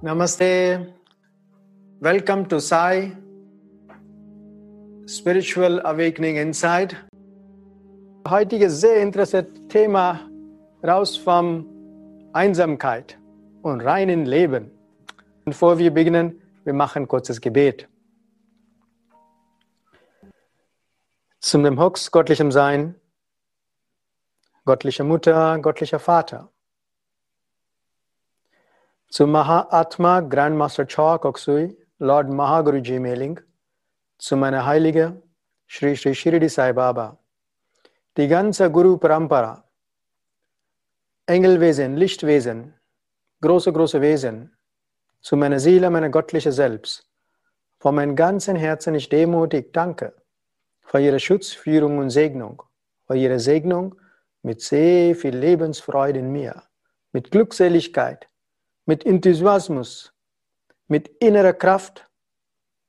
Namaste. Welcome to Sai Spiritual Awakening Inside. Heutiges sehr interessantes Thema raus vom Einsamkeit und reinen Leben. Bevor wir beginnen, wir machen kurzes Gebet. Zum dem Hux, göttlichem Sein, göttliche Mutter, göttlicher Vater. Zu Mahatma Grandmaster Chok Oksui, Lord Mahaguruji Mailing, zu meiner Heilige Sri Sri Shirdi Sai Baba, die ganze Guru Parampara, Engelwesen, Lichtwesen, große, große Wesen, zu meiner Seele, meiner göttliche Selbst. Von meinem ganzen Herzen ich demutig danke für Ihre Schutz, Führung und Segnung, für Ihre Segnung mit sehr viel Lebensfreude in mir, mit Glückseligkeit, mit Enthusiasmus, mit innerer Kraft,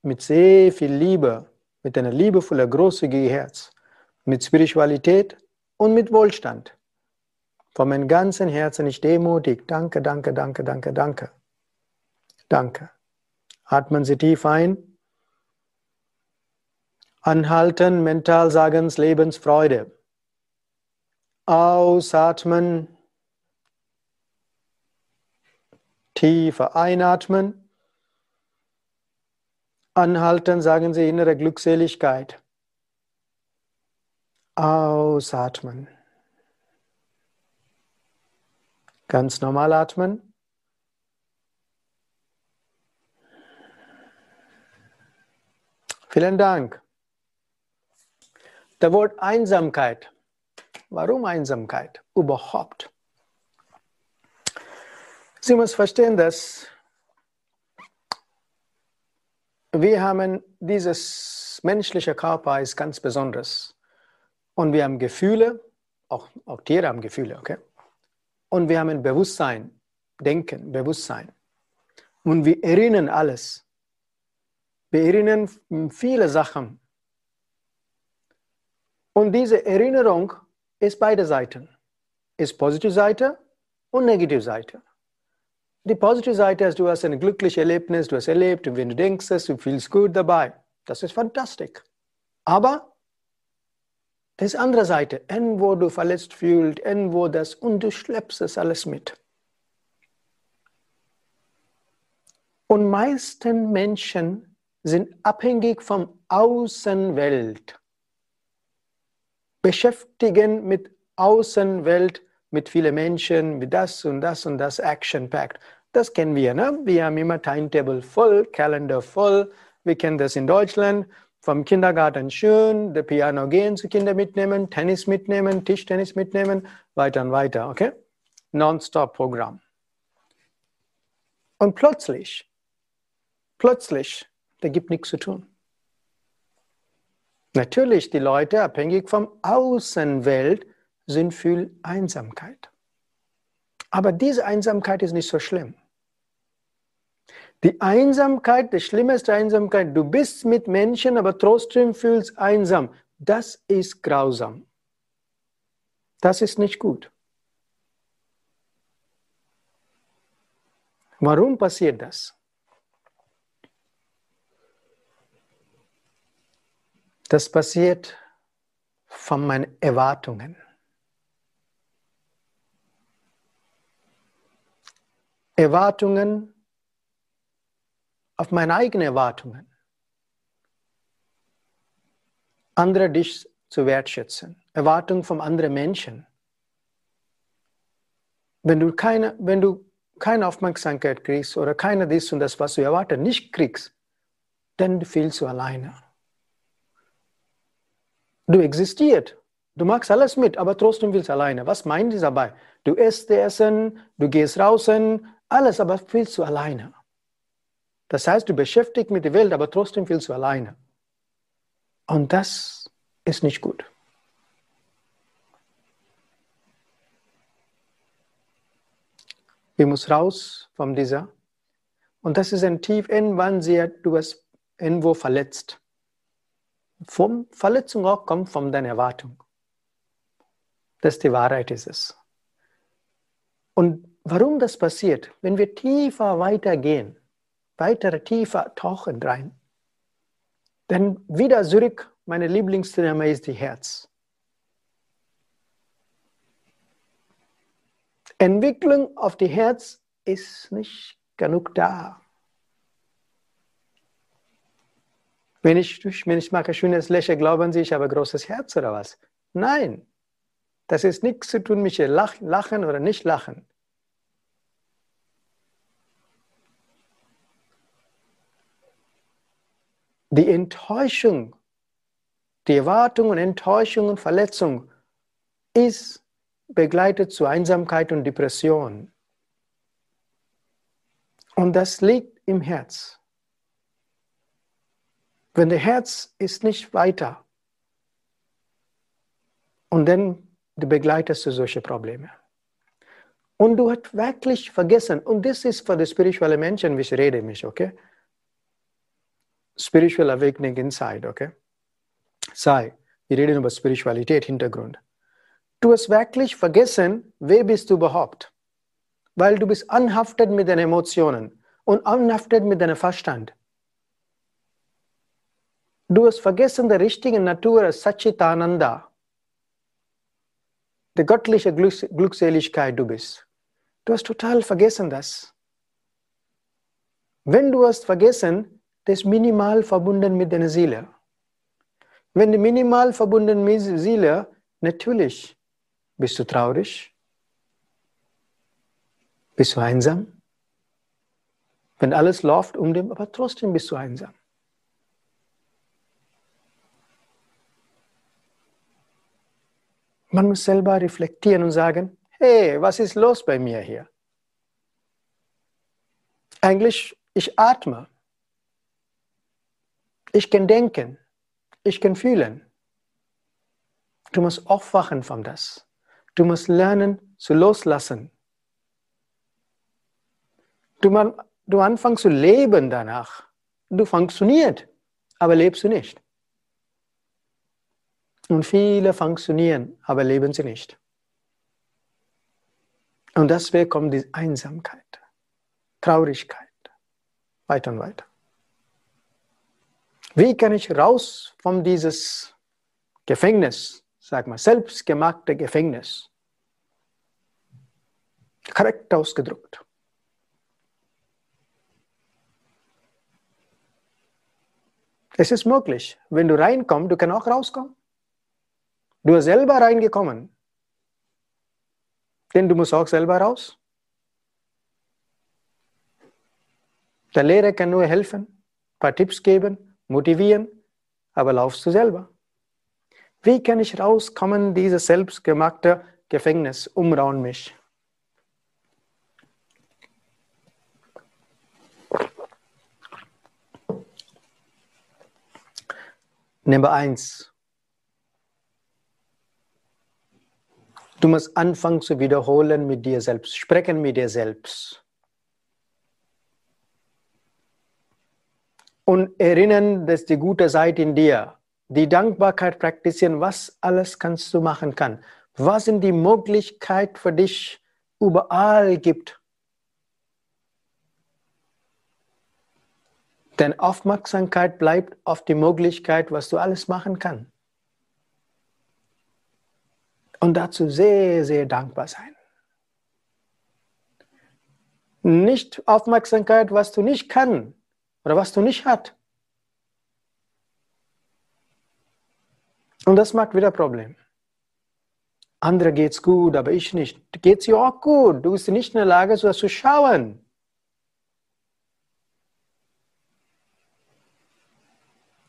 mit sehr viel Liebe, mit einer liebevollen, großzügigen Herz, mit Spiritualität und mit Wohlstand. Von meinem ganzen Herzen ich demutig. Danke, danke, danke, danke, danke. Danke. Atmen Sie tief ein. Anhalten, mental sagen Lebensfreude. Ausatmen. Tiefer einatmen. Anhalten, sagen Sie innere Glückseligkeit. Ausatmen. Ganz normal atmen. Vielen Dank. Das Wort Einsamkeit. Warum Einsamkeit überhaupt? Sie muss verstehen, dass wir haben dieses menschliche Körper ist ganz besonders. Und wir haben Gefühle, auch, auch Tiere haben Gefühle, okay? Und wir haben ein Bewusstsein, Denken, Bewusstsein. Und wir erinnern alles. Wir erinnern viele Sachen. Und diese Erinnerung ist beide Seiten. Ist positive Seite und negative Seite. Die positive Seite ist, du hast ein glückliches Erlebnis, du hast erlebt und wenn du denkst, du fühlst gut dabei. Das ist fantastisch. Aber das andere Seite, irgendwo du verletzt fühlst, irgendwo das und du schleppst es alles mit. Und meisten Menschen sind abhängig vom Außenwelt, beschäftigen mit Außenwelt, mit vielen Menschen, mit das und das und das Action-Packed. Das kennen wir, ne? Wir haben immer Timetable voll, Kalender voll. Wir kennen das in Deutschland. Vom Kindergarten schön, der Piano gehen zu Kinder mitnehmen, Tennis mitnehmen, Tischtennis mitnehmen, weiter und weiter, okay? Non-Stop-Programm. Und plötzlich, plötzlich, da gibt nichts zu tun. Natürlich, die Leute, abhängig vom Außenwelt, sind viel Einsamkeit. Aber diese Einsamkeit ist nicht so schlimm. Die Einsamkeit, die schlimmste Einsamkeit, du bist mit Menschen, aber trotzdem fühlst einsam. Das ist grausam. Das ist nicht gut. Warum passiert das? Das passiert von meinen Erwartungen. Erwartungen auf meine eigenen Erwartungen. Andere dich zu wertschätzen. Erwartungen von anderen Menschen. Wenn du keine, wenn du keine Aufmerksamkeit kriegst oder keine dies und das, was du erwartet, nicht kriegst, dann fühlst du alleine. Du existierst. Du machst alles mit, aber trotzdem willst du alleine. Was meint es dabei? Du isst Essen, du gehst draußen, alles, aber fühlst du alleine. Das heißt, du beschäftigst mit der Welt, aber trotzdem fühlst du alleine. Und das ist nicht gut. Wir müssen raus von dieser. Und das ist ein tief, irgendwann sehr, du hast irgendwo verletzt. Vom Verletzung auch kommt von deiner Erwartung. Das ist die Wahrheit ist es. Und warum das passiert, wenn wir tiefer weitergehen, weiter tiefer tauchen rein, dann wieder zurück, meine Lieblingsthema ist die Herz. Entwicklung auf die Herz ist nicht genug da. Wenn ich, wenn ich mache schönes Lächeln, glauben Sie, ich habe ein großes Herz oder was? Nein, das ist nichts zu tun mit Lachen oder nicht Lachen. Die Enttäuschung, die Erwartung und Enttäuschung und Verletzung ist begleitet zu Einsamkeit und Depression. Und das liegt im Herz. Wenn der Herz ist nicht weiter und dann begleitest du solche Probleme. Und du hast wirklich vergessen, und das ist für die spirituellen Menschen, wie ich rede mich, okay? Spiritual Awakening Inside, okay? Sei, wir reden über Spiritualität, Hintergrund. Du hast wirklich vergessen, wer bist du überhaupt? Weil du bist anhaftet mit deinen Emotionen und anhaftet mit deinem Verstand. Du hast vergessen, die richtige Natur Satchitananda der göttliche Glücks Glückseligkeit du bist. Du hast total vergessen das. Wenn du hast vergessen, das ist minimal verbunden mit deiner Seele. Wenn du minimal verbunden mit der Seele, natürlich bist du traurig, bist du einsam. Wenn alles läuft um dich, aber trotzdem bist du einsam. Man muss selber reflektieren und sagen, hey, was ist los bei mir hier? Eigentlich, ich atme. Ich kann denken. Ich kann fühlen. Du musst aufwachen von das. Du musst lernen zu loslassen. Du, man, du anfängst zu leben danach. Du funktioniert, aber lebst du nicht. Und viele funktionieren, aber leben sie nicht. Und deswegen kommt die Einsamkeit, Traurigkeit, weiter und weiter. Wie kann ich raus von dieses Gefängnis, sag mal, selbstgemachte Gefängnis? Korrekt ausgedrückt. Es ist möglich. Wenn du reinkommst, du kannst auch rauskommen. Du bist selber reingekommen. Denn du musst auch selber raus. Der Lehrer kann nur helfen, ein paar Tipps geben, motivieren, aber laufst du selber. Wie kann ich rauskommen, dieses selbstgemachte Gefängnis umrauen mich? Nummer eins, Du musst anfangen zu wiederholen mit dir selbst, sprechen mit dir selbst. Und erinnern, dass die gute Seite in dir, die Dankbarkeit praktizieren, was alles kannst du machen kann. Was sind die Möglichkeiten für dich überall gibt. Denn Aufmerksamkeit bleibt auf die Möglichkeit, was du alles machen kannst und dazu sehr, sehr dankbar sein. Nicht Aufmerksamkeit, was du nicht kannst oder was du nicht hast. Und das macht wieder Problem. Andere geht's gut, aber ich nicht. Geht's dir auch gut? Du bist nicht in der Lage, so zu schauen.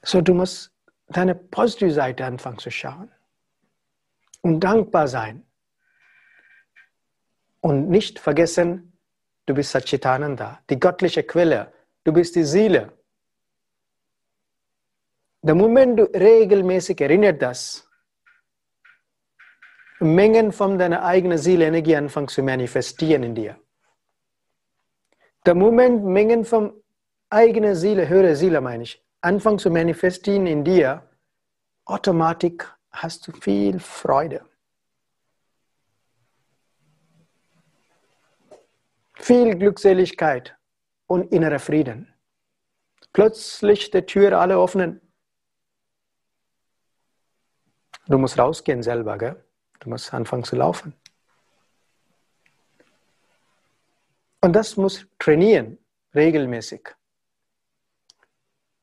So, du musst deine positive Seite anfangen zu schauen und dankbar sein. Und nicht vergessen, du bist Satchitananda, die göttliche Quelle. Du bist die Seele. Der Moment du regelmäßig erinnert das, Mengen von deiner eigenen Seelenergie anfangen zu manifestieren in dir. Der Moment Mengen von eigener Seele, höhere Seele meine ich, anfangen zu manifestieren in dir, automatisch hast du viel Freude. Viel Glückseligkeit und innerer Frieden. Plötzlich die Tür alle öffnen. Du musst rausgehen selber, gell? Du musst anfangen zu laufen. Und das muss trainieren, regelmäßig.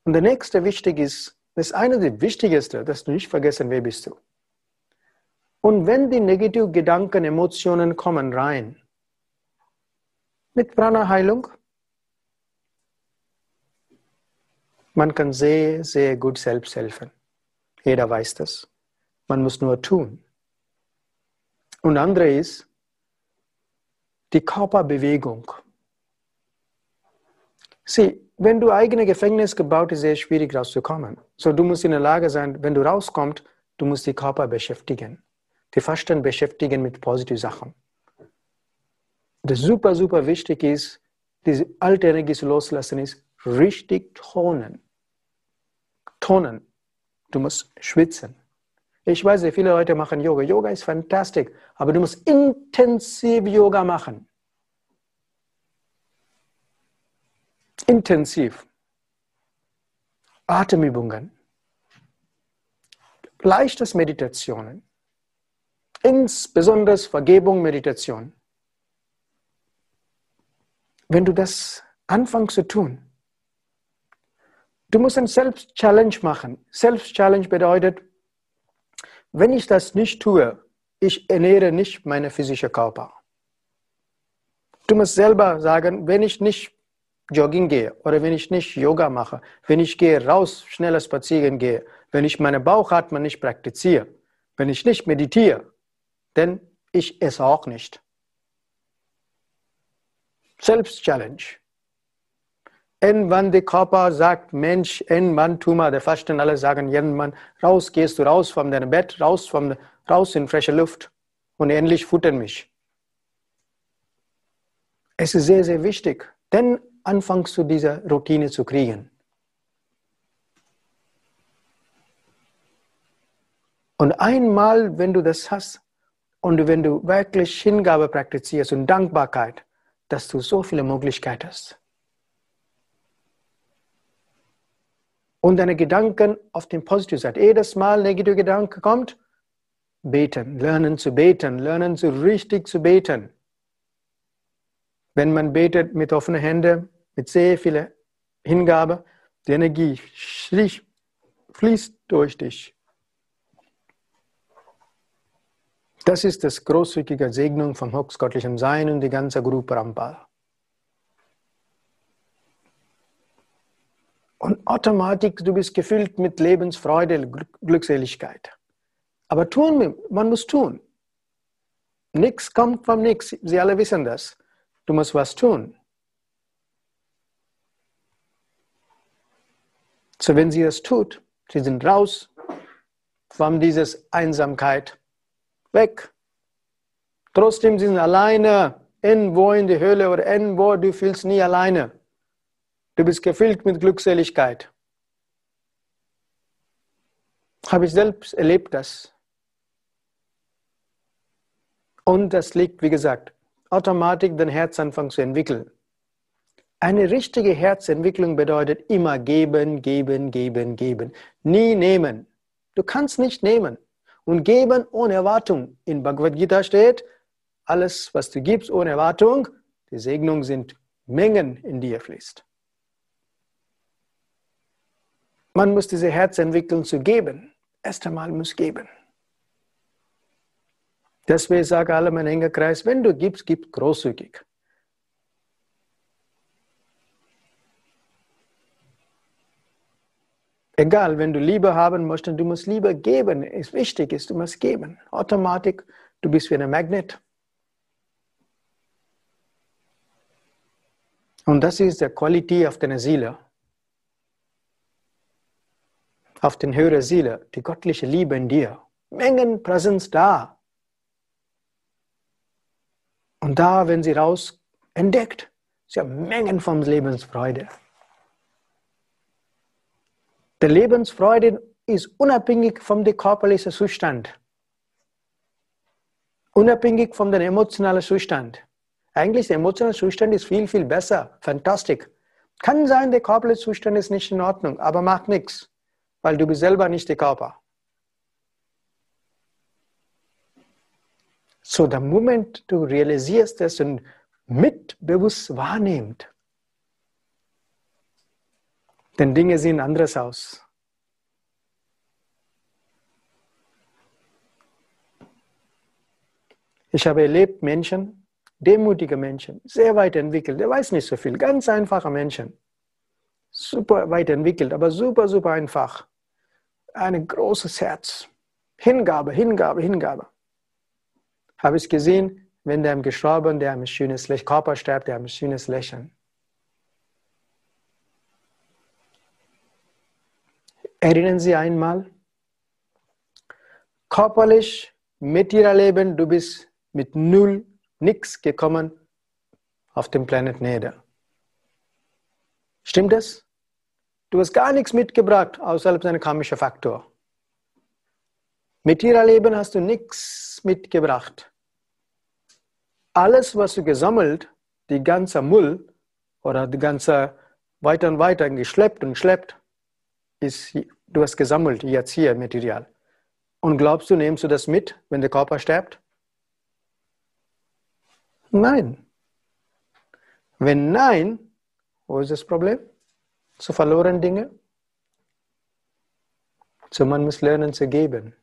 Und der nächste wichtig ist, das ist eine der wichtigsten, dass du nicht vergessen, wer bist du. Und wenn die negativen Gedanken, Emotionen kommen rein, mit Prana-Heilung, man kann sehr, sehr gut selbst helfen. Jeder weiß das. Man muss nur tun. Und andere ist, die Körperbewegung. Sieh, wenn du eigene Gefängnis gebaut ist, sehr schwierig rauszukommen. So, du musst in der Lage sein, wenn du rauskommst, du musst die Körper beschäftigen. Die Fasten beschäftigen mit positiven Sachen. Das super, super wichtig ist, diese alte Energie zu loslassen, ist richtig tonen. Tonen. Du musst schwitzen. Ich weiß, viele Leute machen Yoga. Yoga ist fantastisch, aber du musst intensiv Yoga machen. Intensiv. Atemübungen. Leichtes Meditationen. Insbesondere Vergebung, Meditation. Wenn du das anfängst zu tun, du musst ein Selbst-Challenge machen. Selbst-Challenge bedeutet, wenn ich das nicht tue, ich ernähre nicht meine physische Körper. Du musst selber sagen, wenn ich nicht Jogging gehe oder wenn ich nicht Yoga mache, wenn ich gehe raus, schneller spazieren gehe, wenn ich meine Bauchatmung nicht praktiziere, wenn ich nicht meditiere, denn ich esse auch nicht. Selbstchallenge. Irgendwann der Körper sagt, Mensch, irgendwann tu der Fasten alle sagen, irgendwann raus, gehst du raus von deinem Bett, raus, vom, raus in frische Luft und endlich futtern mich. Es ist sehr, sehr wichtig, denn anfängst du diese Routine zu kriegen. Und einmal, wenn du das hast und wenn du wirklich Hingabe praktizierst und Dankbarkeit, dass du so viele Möglichkeiten hast. und deine Gedanken auf den positiven Seite. Jedes Mal negative Gedanke kommt, beten, lernen zu beten, lernen zu richtig zu beten. Wenn man betet mit offenen Händen, mit sehr viel Hingabe, die Energie fließt durch dich. Das ist das großzügige Segnung vom höchstgöttlichen Sein und die ganze Gruppe Rampal. Und automatisch, du bist gefüllt mit Lebensfreude, Glückseligkeit. Aber tun, man muss tun. Nichts kommt vom Nichts. Sie alle wissen das. Du musst was tun. So, wenn sie das tut, sie sind raus von dieser Einsamkeit, weg. Trotzdem sind sie alleine, irgendwo in der Höhle oder irgendwo, du fühlst nie alleine. Du bist gefüllt mit Glückseligkeit. Habe ich selbst erlebt das. Und das liegt, wie gesagt, automatisch den Herzanfang zu entwickeln. Eine richtige Herzentwicklung bedeutet immer geben, geben, geben, geben. Nie nehmen. Du kannst nicht nehmen. Und geben ohne Erwartung. In Bhagavad Gita steht, alles, was du gibst ohne Erwartung, die Segnung sind Mengen in dir fließt. Man muss diese Herzentwicklung zu geben. Erst einmal muss geben. Deswegen sage alle mein enger Kreis, wenn du gibst, gib großzügig. Egal, wenn du Liebe haben möchtest, du musst Liebe geben. Es wichtig ist, du musst geben. Automatisch, du bist wie ein Magnet. Und das ist die Qualität auf deiner Seele auf den höhere Seele, die göttliche Liebe in dir. Mengenpräsenz da. Und da, wenn sie raus entdeckt, sie haben Mengen von Lebensfreude. Der Lebensfreude ist unabhängig vom körperlichen Zustand. Unabhängig von dem emotionalen Zustand. Eigentlich der emotionale Zustand ist viel, viel besser. Fantastisch. Kann sein, der körperliche Zustand ist nicht in Ordnung, aber macht nichts, weil du bist selber nicht der Körper. So, der Moment du realisierst es und mitbewusst wahrnimmst, denn Dinge sehen anders aus. Ich habe erlebt Menschen, demutige Menschen, sehr weit entwickelt, der weiß nicht so viel, ganz einfache Menschen, super weit entwickelt, aber super, super einfach. Ein großes Herz, Hingabe, Hingabe, Hingabe. Habe ich gesehen, wenn der gestorben, der ein schönes Lächeln, Körper stirbt, der ein schönes Lächeln. Erinnern Sie einmal, körperlich mit Ihrem Leben, du bist mit null, nichts gekommen auf dem Planet Erde. Stimmt das? Du hast gar nichts mitgebracht, außerhalb seiner karmischer Faktor. Mit Ihrem Leben hast du nichts mitgebracht. Alles, was du gesammelt, die ganze Müll oder die ganze weiter und weiter geschleppt und schleppt, ist, du hast gesammelt jetzt hier Material. Und glaubst du, nimmst du das mit, wenn der Körper stirbt? Nein. Wenn nein, wo ist das Problem? Zu verloren Dinge? So man muss lernen zu geben.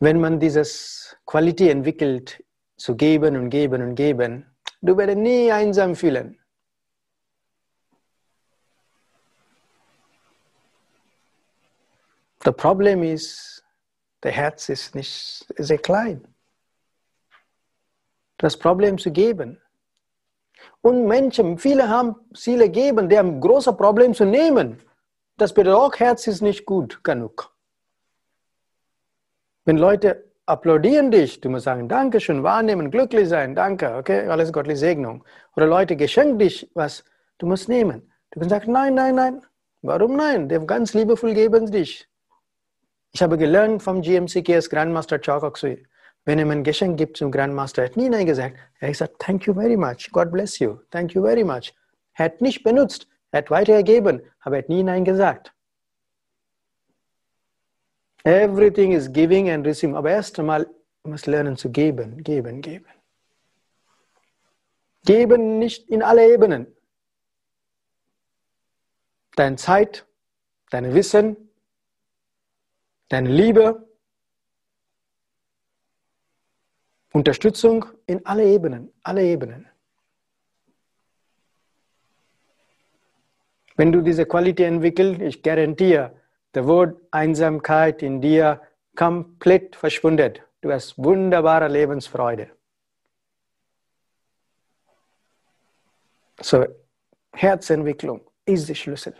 Wenn man dieses Qualität entwickelt zu geben und geben und geben. Du wirst nie einsam fühlen. Das Problem ist, der Herz ist nicht sehr klein. Das Problem zu geben. Und Menschen, viele haben Ziele geben, die haben große Probleme zu nehmen. Das bedeutet auch, Herz ist nicht gut genug. Wenn Leute applaudieren dich. Du musst sagen, Dankeschön, wahrnehmen, glücklich sein, danke, okay, alles gottliche Segnung. Oder Leute geschenken dich was, du musst nehmen. Du kannst sagen, nein, nein, nein. Warum nein? Der ganz liebevoll geben dich. Ich habe gelernt vom GMCKS Grandmaster Chakaksui. Wenn er ein Geschenk gibt zum Grandmaster, er hat nie Nein gesagt. Er hat gesagt, thank you very much, God bless you, thank you very much. Er hat nicht benutzt, er hat weitergegeben, aber er hat nie Nein gesagt. Everything is giving and receiving. Aber erst einmal muss lernen zu geben, geben, geben. Geben nicht in alle Ebenen. Deine Zeit, dein Wissen, deine Liebe, Unterstützung in alle Ebenen, alle Ebenen. Wenn du diese Qualität entwickelst, ich garantiere, der Wort Einsamkeit in dir komplett verschwunden. Du hast wunderbare Lebensfreude. So, Herzentwicklung ist der Schlüssel.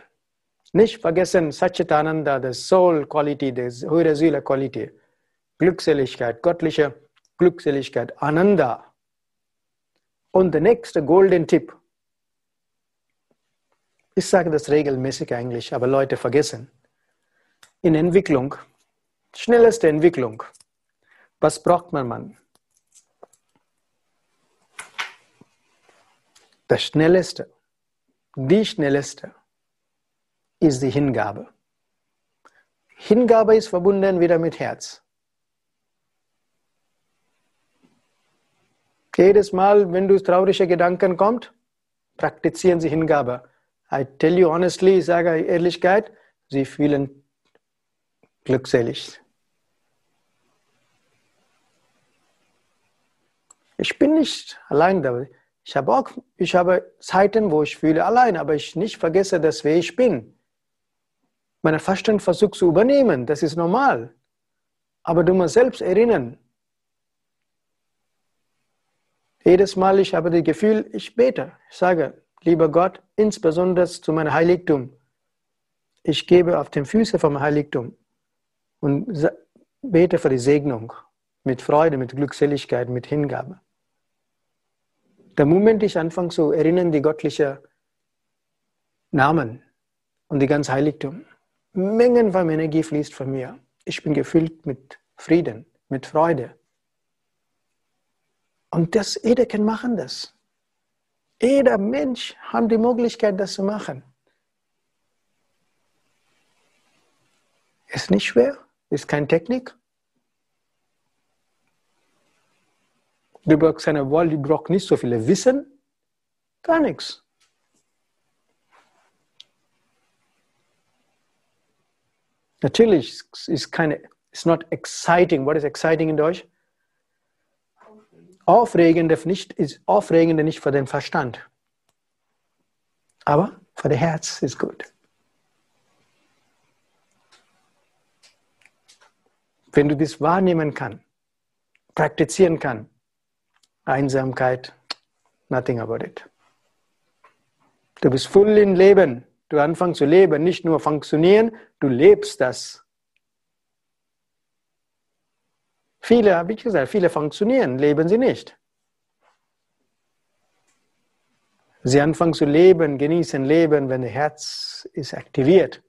Nicht vergessen Satchitananda, the Soul Quality, die höhere Seele Quality. Glückseligkeit, göttliche Glückseligkeit, Ananda. Und der nächste Golden Tipp. Ich sage das regelmäßig eigentlich, aber Leute vergessen in Entwicklung, schnellste Entwicklung, was braucht man, man? Das schnellste, die schnellste ist die Hingabe. Hingabe ist verbunden wieder mit Herz. Jedes Mal, wenn du traurige Gedanken kommt, praktizieren Sie Hingabe. I tell you honestly, ich sage Ehrlichkeit, Sie fühlen glückselig. Ich bin nicht allein dabei. Ich habe auch, ich habe Zeiten, wo ich fühle allein, aber ich nicht vergesse, dass wer ich bin. Meine Verstand versucht zu übernehmen, das ist normal. Aber du musst selbst erinnern. Jedes Mal, ich habe das Gefühl, ich bete. Ich sage, lieber Gott, insbesondere zu meinem Heiligtum. Ich gebe auf den Füßen vom Heiligtum und bete für die Segnung mit Freude, mit Glückseligkeit, mit Hingabe. Der Moment ich anfange zu erinnern, die göttlichen Namen und die ganze Heiligtum, Mengen von Energie fließt von mir. Ich bin gefüllt mit Frieden, mit Freude. Und das, jeder kann machen das. Jeder Mensch hat die Möglichkeit, das zu machen. Ist nicht schwer, ist keine Technik. Du brauchst eine Wahl, du brauchst nicht so viel Wissen, gar nichts. Natürlich ist keine, it's not exciting. What is exciting in Deutsch? Aufregend nicht, ist aufregend nicht für den Verstand. Aber für das Herz ist gut. Wenn du das wahrnehmen kannst, praktizieren kannst, Einsamkeit, nothing about it. Du bist voll im Leben. Du anfängst zu leben, nicht nur funktionieren, du lebst das. Viele, wie gesagt, viele funktionieren, leben sie nicht. Sie anfangen zu leben, genießen Leben, wenn das Herz ist aktiviert.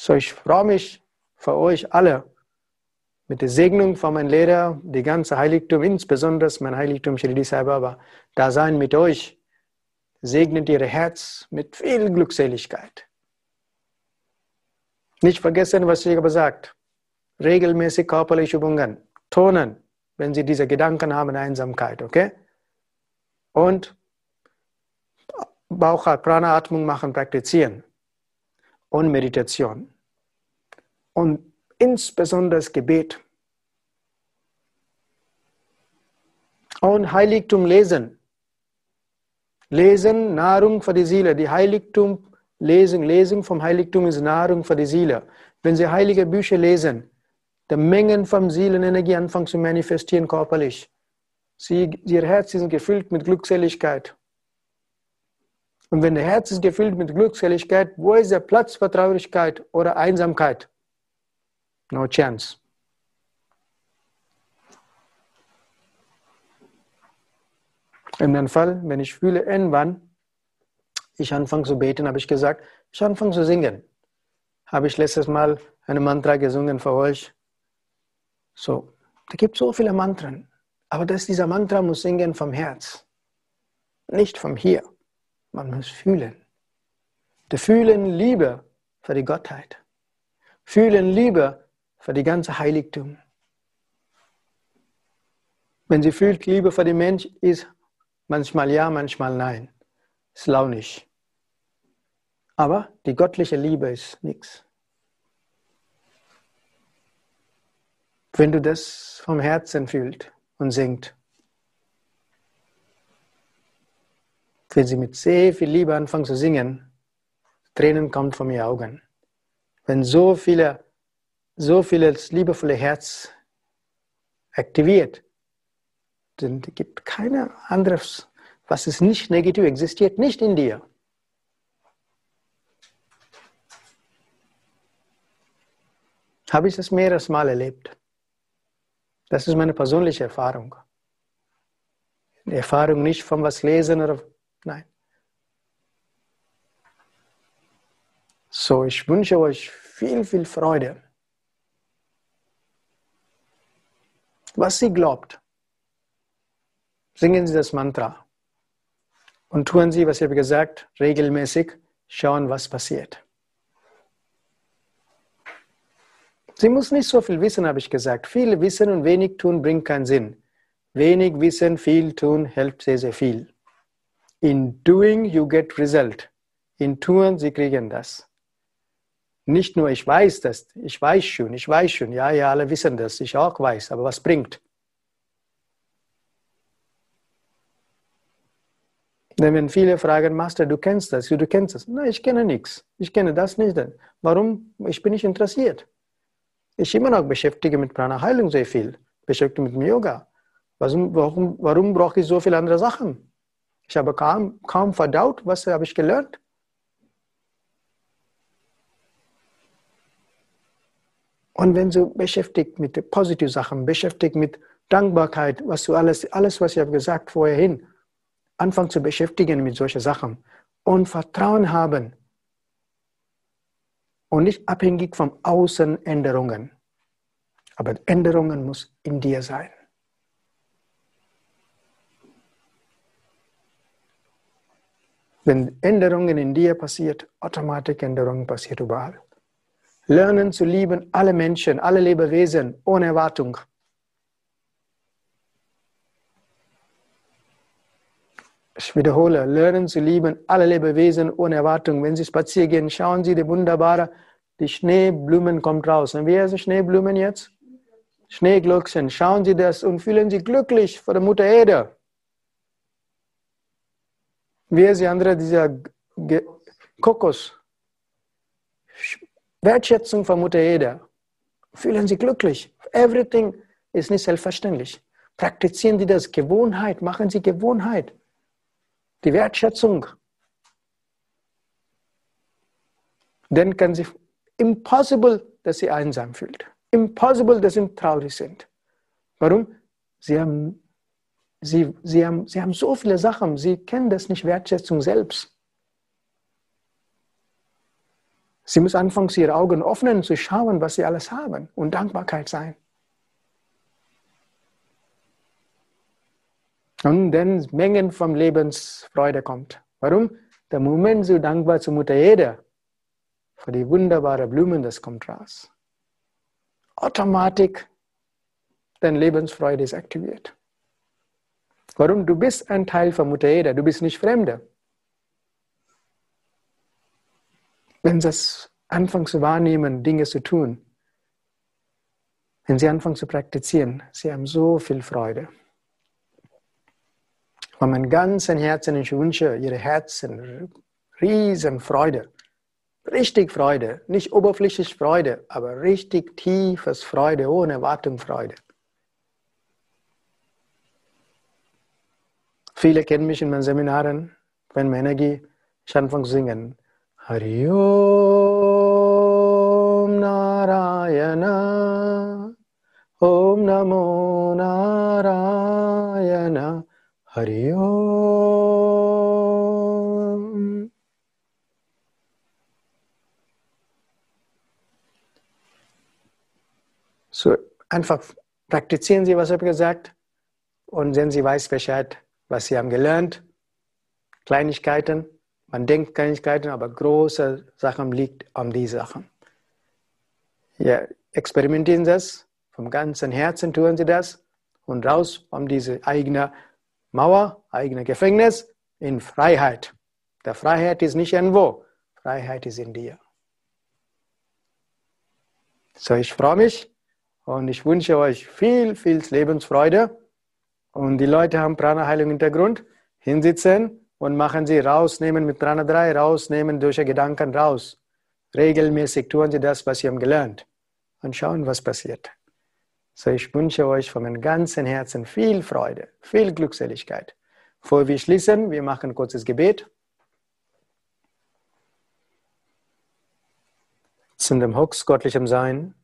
So, ich freue mich für euch alle mit der Segnung von meinem Lehrer, die ganze Heiligtum, insbesondere mein Heiligtum Shirdi Sai Baba, da sein mit euch, segnet ihr Herz mit viel Glückseligkeit. Nicht vergessen, was ich aber sagt. Regelmäßig körperliche Übungen, tonen, wenn Sie diese Gedanken haben, Einsamkeit, okay? Und Bauch, Prana-Atmung machen, praktizieren und Meditation. Und insbesondere Gebet. Und Heiligtum lesen. Lesen, Nahrung für die Seele. Die Heiligtum, Lesen, Lesen vom Heiligtum ist Nahrung für die Seele. Wenn Sie heilige Bücher lesen, die Mengen von Seelenenergie anfangen zu manifestieren körperlich. Sie, ihr Herz ist gefüllt mit Glückseligkeit. Und wenn der Herz ist gefüllt mit Glückseligkeit, wo ist der Platz für Traurigkeit oder Einsamkeit? No chance. In dem Fall, wenn ich fühle, irgendwann, ich anfange zu beten, habe ich gesagt, ich anfange zu singen. Habe ich letztes Mal eine Mantra gesungen für euch. So, da gibt es so viele Mantren. Aber das, dieser Mantra muss singen vom Herz, nicht vom Hier. Man muss fühlen. Der Fühlen Liebe für die Gottheit. Fühlen Liebe für die ganze Heiligtum. Wenn sie fühlt, Liebe für den Mensch ist manchmal ja, manchmal nein. Ist launig. Aber die göttliche Liebe ist nichts. Wenn du das vom Herzen fühlst und singst, wenn sie mit sehr viel Liebe anfangen zu singen, Tränen kommen von ihren Augen. Wenn so viele, so vieles liebevolle Herz aktiviert, dann gibt keine anderes, was ist nicht negativ, existiert nicht in dir. Habe ich das mehreres Mal erlebt. Das ist meine persönliche Erfahrung. Erfahrung nicht von was lesen oder Nein. So, ich wünsche euch viel, viel Freude. Was Sie glaubt, singen Sie das Mantra und tun Sie, was ich habe gesagt, regelmäßig schauen, was passiert. Sie muss nicht so viel wissen, habe ich gesagt. Viel wissen und wenig tun bringt keinen Sinn. Wenig wissen, viel tun hilft sehr, sehr viel. In doing you get result. In tun, sie kriegen das. Nicht nur ich weiß das, ich weiß schon, ich weiß schon, ja, ja, alle wissen das, ich auch weiß, aber was bringt? Denn wenn viele fragen, Master, du kennst das, du kennst das. Nein, ich kenne nichts. Ich kenne das nicht. Warum? Ich bin nicht interessiert. Ich immer noch beschäftige mit Prana Heilung sehr viel, beschäftige mit Yoga. Warum, warum, warum brauche ich so viele andere Sachen? Ich habe kaum, kaum verdaut, was habe ich gelernt. Und wenn du beschäftigt mit positiven Sachen, beschäftigt mit Dankbarkeit, was du alles, alles, was ich habe gesagt vorhin, anfangen zu beschäftigen mit solchen Sachen und Vertrauen haben und nicht abhängig von Außenänderungen. Aber Änderungen muss in dir sein. Wenn Änderungen in dir passiert, automatisch Änderungen passiert überall. Lernen zu lieben alle Menschen, alle Lebewesen ohne Erwartung. Ich wiederhole, lernen zu lieben alle Lebewesen ohne Erwartung. Wenn Sie spazieren gehen, schauen Sie die wunderbare, die Schneeblumen kommt raus. Und wer sind Schneeblumen jetzt? Schneeglöckchen. Schauen Sie das und fühlen Sie glücklich vor der Mutter Erde. Ist die andere, dieser Kokos? Wertschätzung Mutter Erde. Fühlen Sie glücklich. Everything ist nicht selbstverständlich. Praktizieren Sie das. Gewohnheit. Machen Sie Gewohnheit. Die Wertschätzung. Dann kann Sie impossible, dass Sie einsam fühlt. Impossible, dass Sie traurig sind. Warum? Sie haben, Sie, Sie, haben, Sie haben so viele Sachen. Sie kennen das nicht Wertschätzung selbst. Sie müssen anfangen, ihre Augen öffnen, zu schauen, was sie alles haben und Dankbarkeit sein. Und dann Mengen von Lebensfreude kommt. Warum? Der Moment, so dankbar zu Mutter Erde, für die wunderbaren Blumen, das kommt raus. Automatisch, deine Lebensfreude ist aktiviert. Warum? Du bist ein Teil von Mutter Erde, du bist nicht Fremder. wenn sie anfangen zu wahrnehmen, Dinge zu tun, wenn sie anfangen zu praktizieren, sie haben so viel Freude. Von meinem ganzen Herzen ich wünsche ihre Herzen riesen Freude. Richtig Freude, nicht oberflächlich Freude, aber richtig tiefes Freude, ohne Erwartung Freude. Viele kennen mich in meinen Seminaren, wenn meine Energie, ich anfange zu singen. Hari Om Narayana Om Namo Narayana Hari Om So, einfach praktizieren Sie, was ich gesagt, und sehen Sie weiß Bescheid, was Sie haben gelernt, Kleinigkeiten. Man denkt Kleinigkeiten, aber große Sachen liegt an die Sachen. Ja, experimentieren Sie das, vom ganzen Herzen tun Sie das und raus um diese eigene Mauer, eigene Gefängnis in Freiheit. Der Freiheit ist nicht irgendwo, Freiheit ist in dir. So, ich freue mich und ich wünsche euch viel, viel Lebensfreude. Und die Leute haben Prana-Heilung im Hintergrund. Hinsitzen, und machen Sie rausnehmen mit Prana 3, rausnehmen durch Gedanken raus. Regelmäßig tun Sie das, was Sie haben gelernt und schauen, was passiert. So, ich wünsche euch von meinem ganzen Herzen viel Freude, viel Glückseligkeit. Bevor wir schließen, wir machen ein kurzes Gebet. Zu dem Hux göttlichem Sein,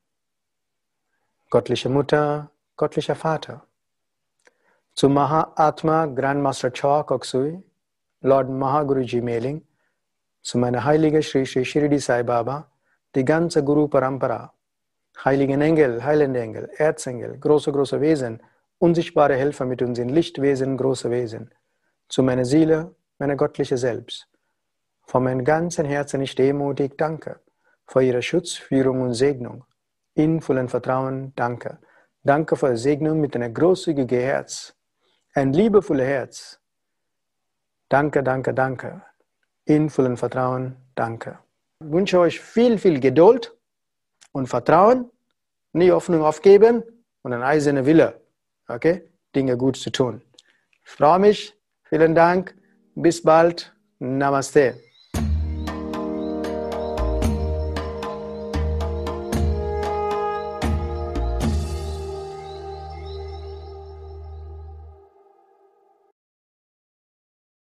göttliche Mutter, göttlicher Vater. Zu Mahatma Grandmaster Choa Koksui, Lord Mahaguruji Mailing, zu meiner heiligen Sri Sri Shirdi Sai Baba, die ganze Guru Parampara, heiligen Engel, heilende Engel, Erzengel, große, große Wesen, unsichtbare Helfer mit uns in Lichtwesen, große Wesen, zu meiner Seele, meiner göttliche Selbst. Von meinem ganzen Herzen ich demutig danke für Ihre Schutz, Führung und Segnung. In vollem Vertrauen danke. Danke für die Segnung mit einem großzügigen Herz, ein liebevolles Herz, Danke, danke, danke. In vollem Vertrauen, danke. Ich wünsche euch viel, viel Geduld und Vertrauen, nie Hoffnung aufgeben und ein eiserner Wille, okay, Dinge gut zu tun. Ich freue mich. Vielen Dank. Bis bald. Namaste.